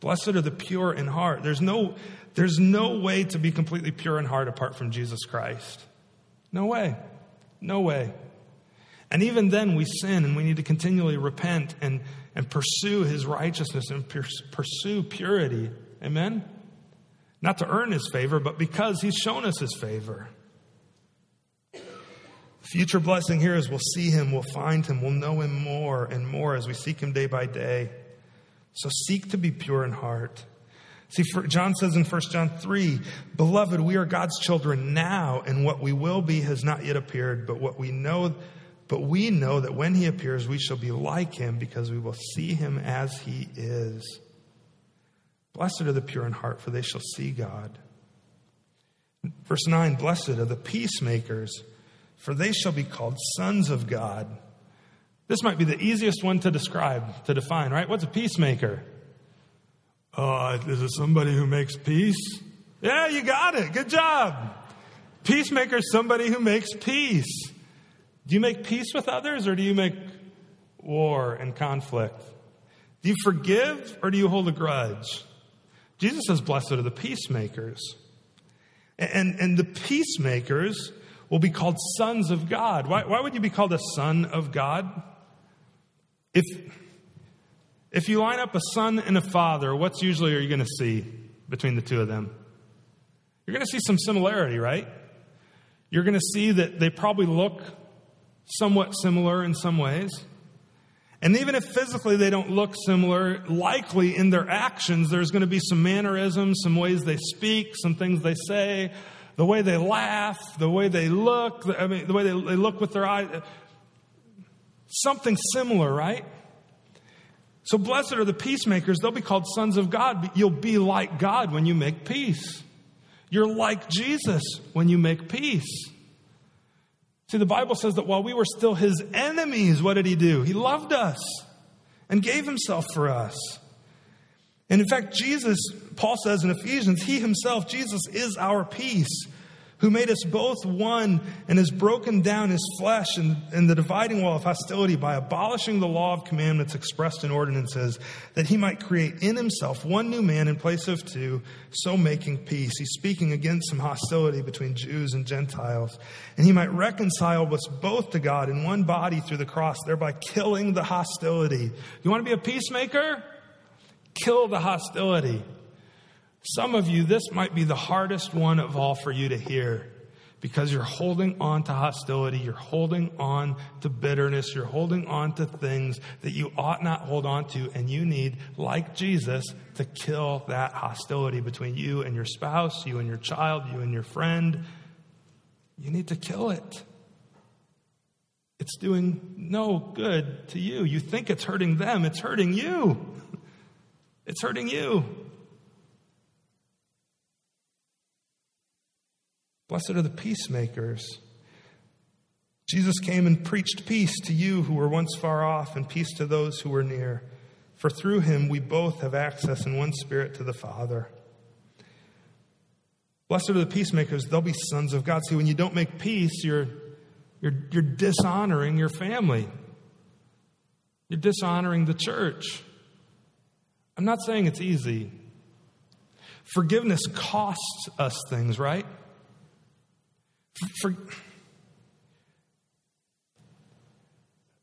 Blessed are the pure in heart. There's no, there's no way to be completely pure in heart apart from Jesus Christ. No way. No way. And even then, we sin and we need to continually repent and, and pursue his righteousness and pursue purity. Amen? Not to earn his favor, but because he's shown us his favor. Future blessing here is we'll see him, we'll find him, we'll know him more and more as we seek him day by day. So seek to be pure in heart. See, John says in 1 John 3, Beloved, we are God's children now, and what we will be has not yet appeared, but what we know, but we know that when he appears, we shall be like him because we will see him as he is. Blessed are the pure in heart, for they shall see God. Verse 9, Blessed are the peacemakers for they shall be called sons of God. This might be the easiest one to describe, to define, right? What's a peacemaker? Uh, is it somebody who makes peace? Yeah, you got it. Good job. Peacemaker is somebody who makes peace. Do you make peace with others or do you make war and conflict? Do you forgive or do you hold a grudge? Jesus says, Blessed are the peacemakers. And, and the peacemakers will be called sons of God. Why, why would you be called a son of God? If, if you line up a son and a father, what's usually are you going to see between the two of them? You're going to see some similarity, right? You're going to see that they probably look somewhat similar in some ways. And even if physically they don't look similar, likely in their actions, there's going to be some mannerisms, some ways they speak, some things they say, the way they laugh, the way they look, I mean, the way they, they look with their eyes. Something similar, right? So blessed are the peacemakers. They'll be called sons of God. You'll be like God when you make peace. You're like Jesus when you make peace. See, the Bible says that while we were still his enemies, what did he do? He loved us and gave himself for us. And in fact, Jesus, Paul says in Ephesians, he himself, Jesus, is our peace, who made us both one and has broken down his flesh and, and the dividing wall of hostility by abolishing the law of commandments expressed in ordinances, that he might create in himself one new man in place of two, so making peace. He's speaking against some hostility between Jews and Gentiles. And he might reconcile us both to God in one body through the cross, thereby killing the hostility. You want to be a peacemaker? Kill the hostility. Some of you, this might be the hardest one of all for you to hear because you're holding on to hostility, you're holding on to bitterness, you're holding on to things that you ought not hold on to, and you need, like Jesus, to kill that hostility between you and your spouse, you and your child, you and your friend. You need to kill it. It's doing no good to you. You think it's hurting them, it's hurting you. It's hurting you. Blessed are the peacemakers. Jesus came and preached peace to you who were once far off and peace to those who were near. For through him we both have access in one spirit to the Father. Blessed are the peacemakers, they'll be sons of God. See, when you don't make peace, you're, you're, you're dishonoring your family, you're dishonoring the church. I'm not saying it's easy. Forgiveness costs us things, right? For,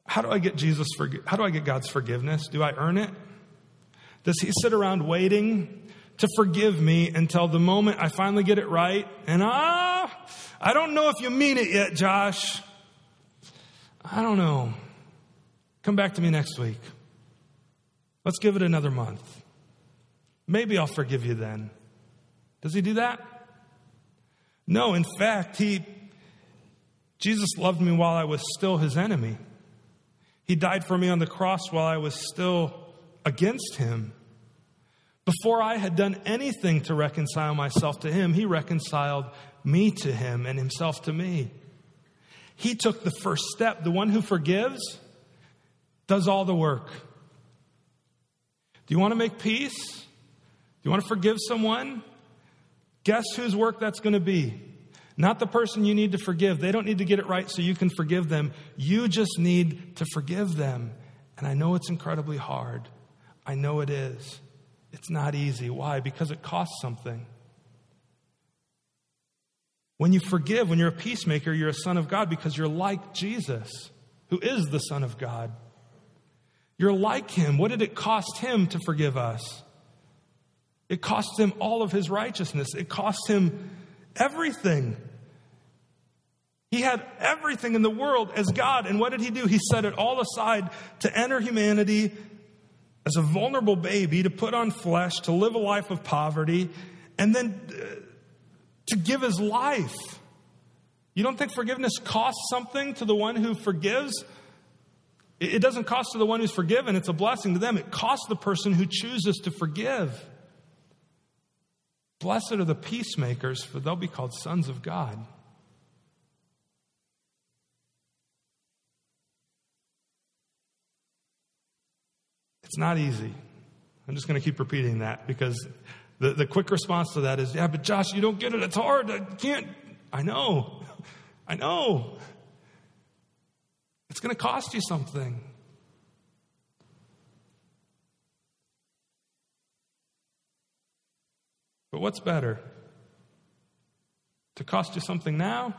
how do I get Jesus forg- how do I get God's forgiveness? Do I earn it? Does he sit around waiting to forgive me until the moment I finally get it right? And ah, I don't know if you mean it yet, Josh. I don't know. Come back to me next week. Let's give it another month. Maybe I'll forgive you then. Does he do that? No, in fact, he Jesus loved me while I was still his enemy. He died for me on the cross while I was still against him. Before I had done anything to reconcile myself to him, he reconciled me to him and himself to me. He took the first step. The one who forgives does all the work. Do you want to make peace? Do you want to forgive someone? Guess whose work that's going to be? Not the person you need to forgive. They don't need to get it right so you can forgive them. You just need to forgive them. And I know it's incredibly hard. I know it is. It's not easy. Why? Because it costs something. When you forgive, when you're a peacemaker, you're a son of God because you're like Jesus, who is the Son of God. You're like him. What did it cost him to forgive us? It cost him all of his righteousness. It cost him everything. He had everything in the world as God. And what did he do? He set it all aside to enter humanity as a vulnerable baby, to put on flesh, to live a life of poverty, and then uh, to give his life. You don't think forgiveness costs something to the one who forgives? It doesn't cost to the one who's forgiven, it's a blessing to them. It costs the person who chooses to forgive. Blessed are the peacemakers, for they'll be called sons of God. It's not easy. I'm just going to keep repeating that because the, the quick response to that is, yeah, but Josh, you don't get it. It's hard. I can't. I know. I know. It's going to cost you something. But what's better? To cost you something now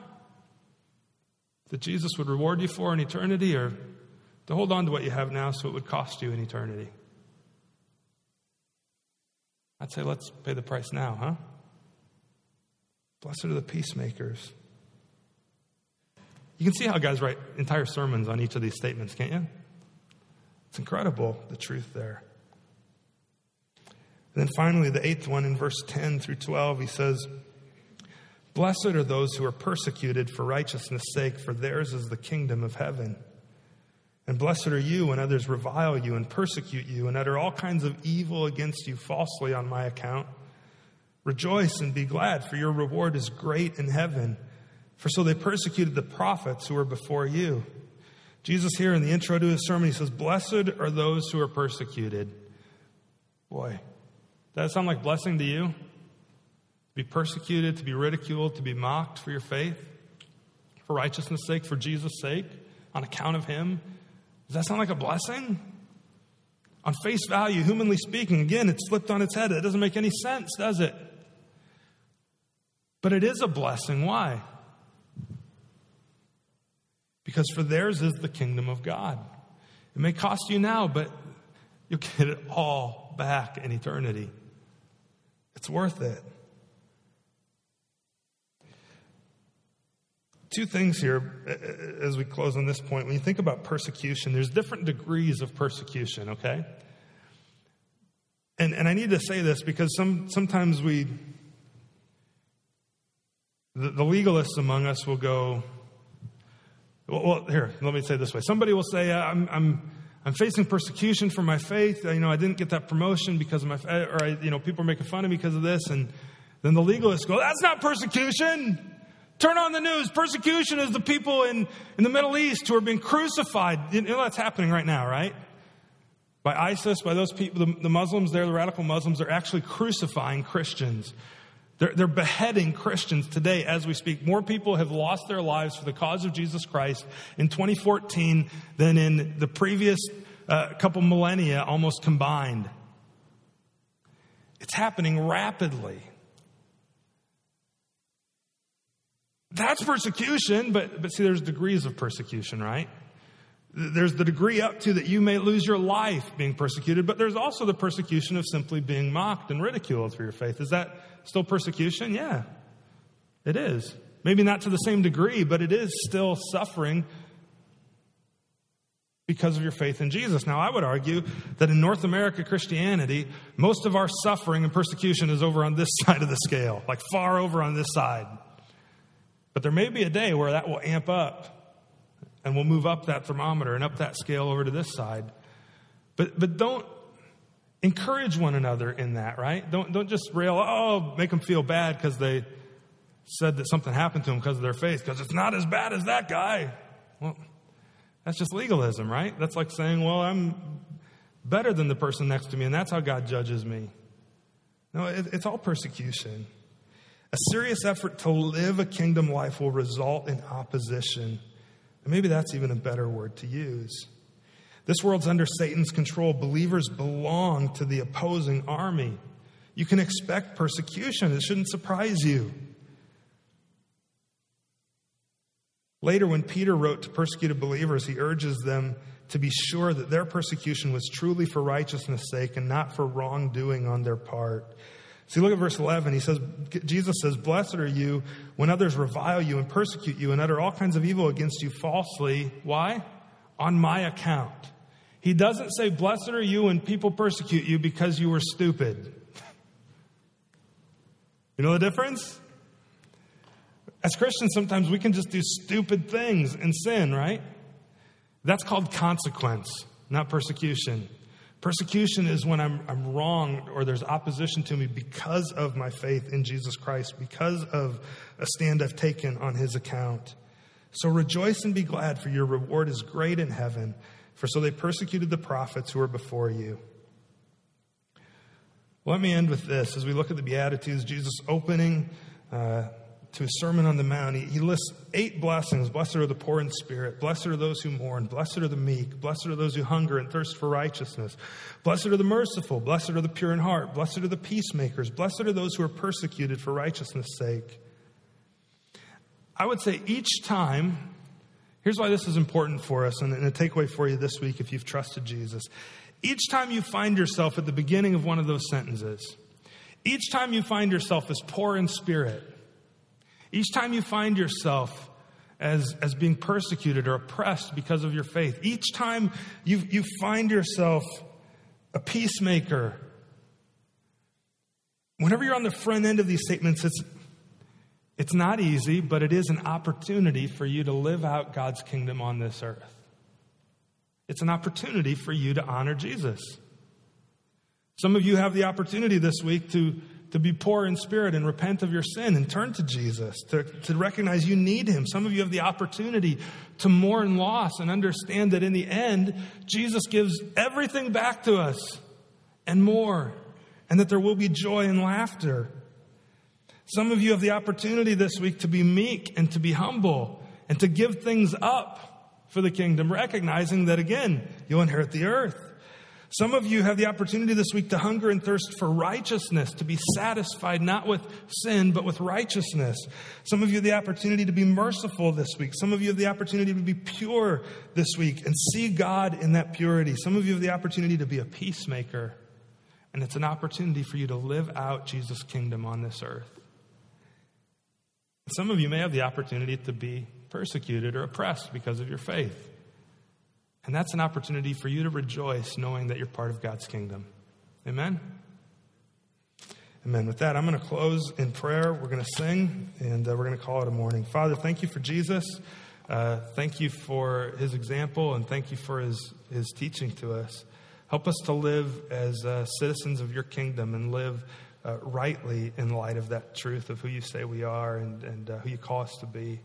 that Jesus would reward you for in eternity, or to hold on to what you have now so it would cost you in eternity? I'd say let's pay the price now, huh? Blessed are the peacemakers. You can see how guys write entire sermons on each of these statements, can't you? It's incredible, the truth there. Then finally, the eighth one in verse 10 through 12, he says, Blessed are those who are persecuted for righteousness' sake, for theirs is the kingdom of heaven. And blessed are you when others revile you and persecute you and utter all kinds of evil against you falsely on my account. Rejoice and be glad, for your reward is great in heaven. For so they persecuted the prophets who were before you. Jesus, here in the intro to his sermon, he says, Blessed are those who are persecuted. Boy, does that sound like blessing to you? To be persecuted, to be ridiculed, to be mocked for your faith, for righteousness' sake, for Jesus' sake, on account of him. Does that sound like a blessing? On face value, humanly speaking, again, it's flipped on its head. It doesn't make any sense, does it? But it is a blessing. Why? because for theirs is the kingdom of God. It may cost you now, but you'll get it all back in eternity. It's worth it. Two things here as we close on this point. When you think about persecution, there's different degrees of persecution, okay? And, and I need to say this because some, sometimes we, the, the legalists among us will go, well, well, here, let me say this way. Somebody will say, I'm, I'm, I'm facing persecution for my faith. You know, I didn't get that promotion because of my, or I, you know, people are making fun of me because of this. And then the legalists go, that's not persecution. Turn on the news. Persecution is the people in, in the Middle East who are being crucified. You know that's happening right now, right? By ISIS, by those people, the, the Muslims, they're the radical Muslims, they're actually crucifying Christians. They're, they're beheading Christians today as we speak. More people have lost their lives for the cause of Jesus Christ in 2014 than in the previous uh, couple millennia almost combined. It's happening rapidly. That's persecution, but, but see, there's degrees of persecution, right? There's the degree up to that you may lose your life being persecuted, but there's also the persecution of simply being mocked and ridiculed for your faith. Is that still persecution? Yeah, it is. Maybe not to the same degree, but it is still suffering because of your faith in Jesus. Now, I would argue that in North America Christianity, most of our suffering and persecution is over on this side of the scale, like far over on this side. But there may be a day where that will amp up and we'll move up that thermometer and up that scale over to this side. But, but don't encourage one another in that, right? Don't, don't just rail, oh, make them feel bad because they said that something happened to them because of their faith, because it's not as bad as that guy. Well, that's just legalism, right? That's like saying, well, I'm better than the person next to me, and that's how God judges me. No, it, it's all persecution. A serious effort to live a kingdom life will result in opposition. Maybe that's even a better word to use. This world's under Satan's control. Believers belong to the opposing army. You can expect persecution, it shouldn't surprise you. Later, when Peter wrote to persecuted believers, he urges them to be sure that their persecution was truly for righteousness' sake and not for wrongdoing on their part. See, look at verse 11. He says, Jesus says, Blessed are you when others revile you and persecute you and utter all kinds of evil against you falsely. Why? On my account. He doesn't say, Blessed are you when people persecute you because you were stupid. You know the difference? As Christians, sometimes we can just do stupid things and sin, right? That's called consequence, not persecution. Persecution is when I'm, I'm wrong or there's opposition to me because of my faith in Jesus Christ, because of a stand I've taken on his account. So rejoice and be glad, for your reward is great in heaven. For so they persecuted the prophets who were before you. Let me end with this. As we look at the Beatitudes, Jesus opening uh, to his Sermon on the Mount, he, he, lists eight blessings. Blessed are the poor in spirit. Blessed are those who mourn. Blessed are the meek. Blessed are those who hunger and thirst for righteousness. Blessed are the merciful. Blessed are the pure in heart. Blessed are the peacemakers. Blessed are those who are persecuted for righteousness' sake. I would say each time, here's why this is important for us and a takeaway for you this week if you've trusted Jesus. Each time you find yourself at the beginning of one of those sentences, each time you find yourself as poor in spirit, each time you find yourself as, as being persecuted or oppressed because of your faith, each time you, you find yourself a peacemaker, whenever you're on the front end of these statements, it's, it's not easy, but it is an opportunity for you to live out God's kingdom on this earth. It's an opportunity for you to honor Jesus. Some of you have the opportunity this week to to be poor in spirit and repent of your sin and turn to Jesus, to, to recognize you need Him. Some of you have the opportunity to mourn loss and understand that in the end, Jesus gives everything back to us and more, and that there will be joy and laughter. Some of you have the opportunity this week to be meek and to be humble and to give things up for the kingdom, recognizing that again, you'll inherit the earth. Some of you have the opportunity this week to hunger and thirst for righteousness, to be satisfied not with sin, but with righteousness. Some of you have the opportunity to be merciful this week. Some of you have the opportunity to be pure this week and see God in that purity. Some of you have the opportunity to be a peacemaker. And it's an opportunity for you to live out Jesus' kingdom on this earth. Some of you may have the opportunity to be persecuted or oppressed because of your faith. And that's an opportunity for you to rejoice knowing that you're part of God's kingdom. Amen? Amen. With that, I'm going to close in prayer. We're going to sing, and uh, we're going to call it a morning. Father, thank you for Jesus. Uh, thank you for his example, and thank you for his, his teaching to us. Help us to live as uh, citizens of your kingdom and live uh, rightly in light of that truth of who you say we are and, and uh, who you call us to be.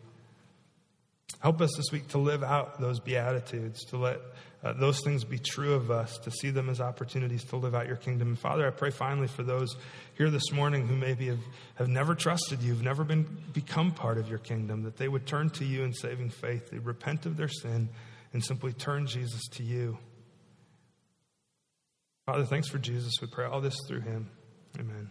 Help us this week to live out those Beatitudes, to let uh, those things be true of us, to see them as opportunities to live out your kingdom. And Father, I pray finally for those here this morning who maybe have, have never trusted you, have never been become part of your kingdom, that they would turn to you in saving faith, they'd repent of their sin, and simply turn Jesus to you. Father, thanks for Jesus. We pray all this through him. Amen.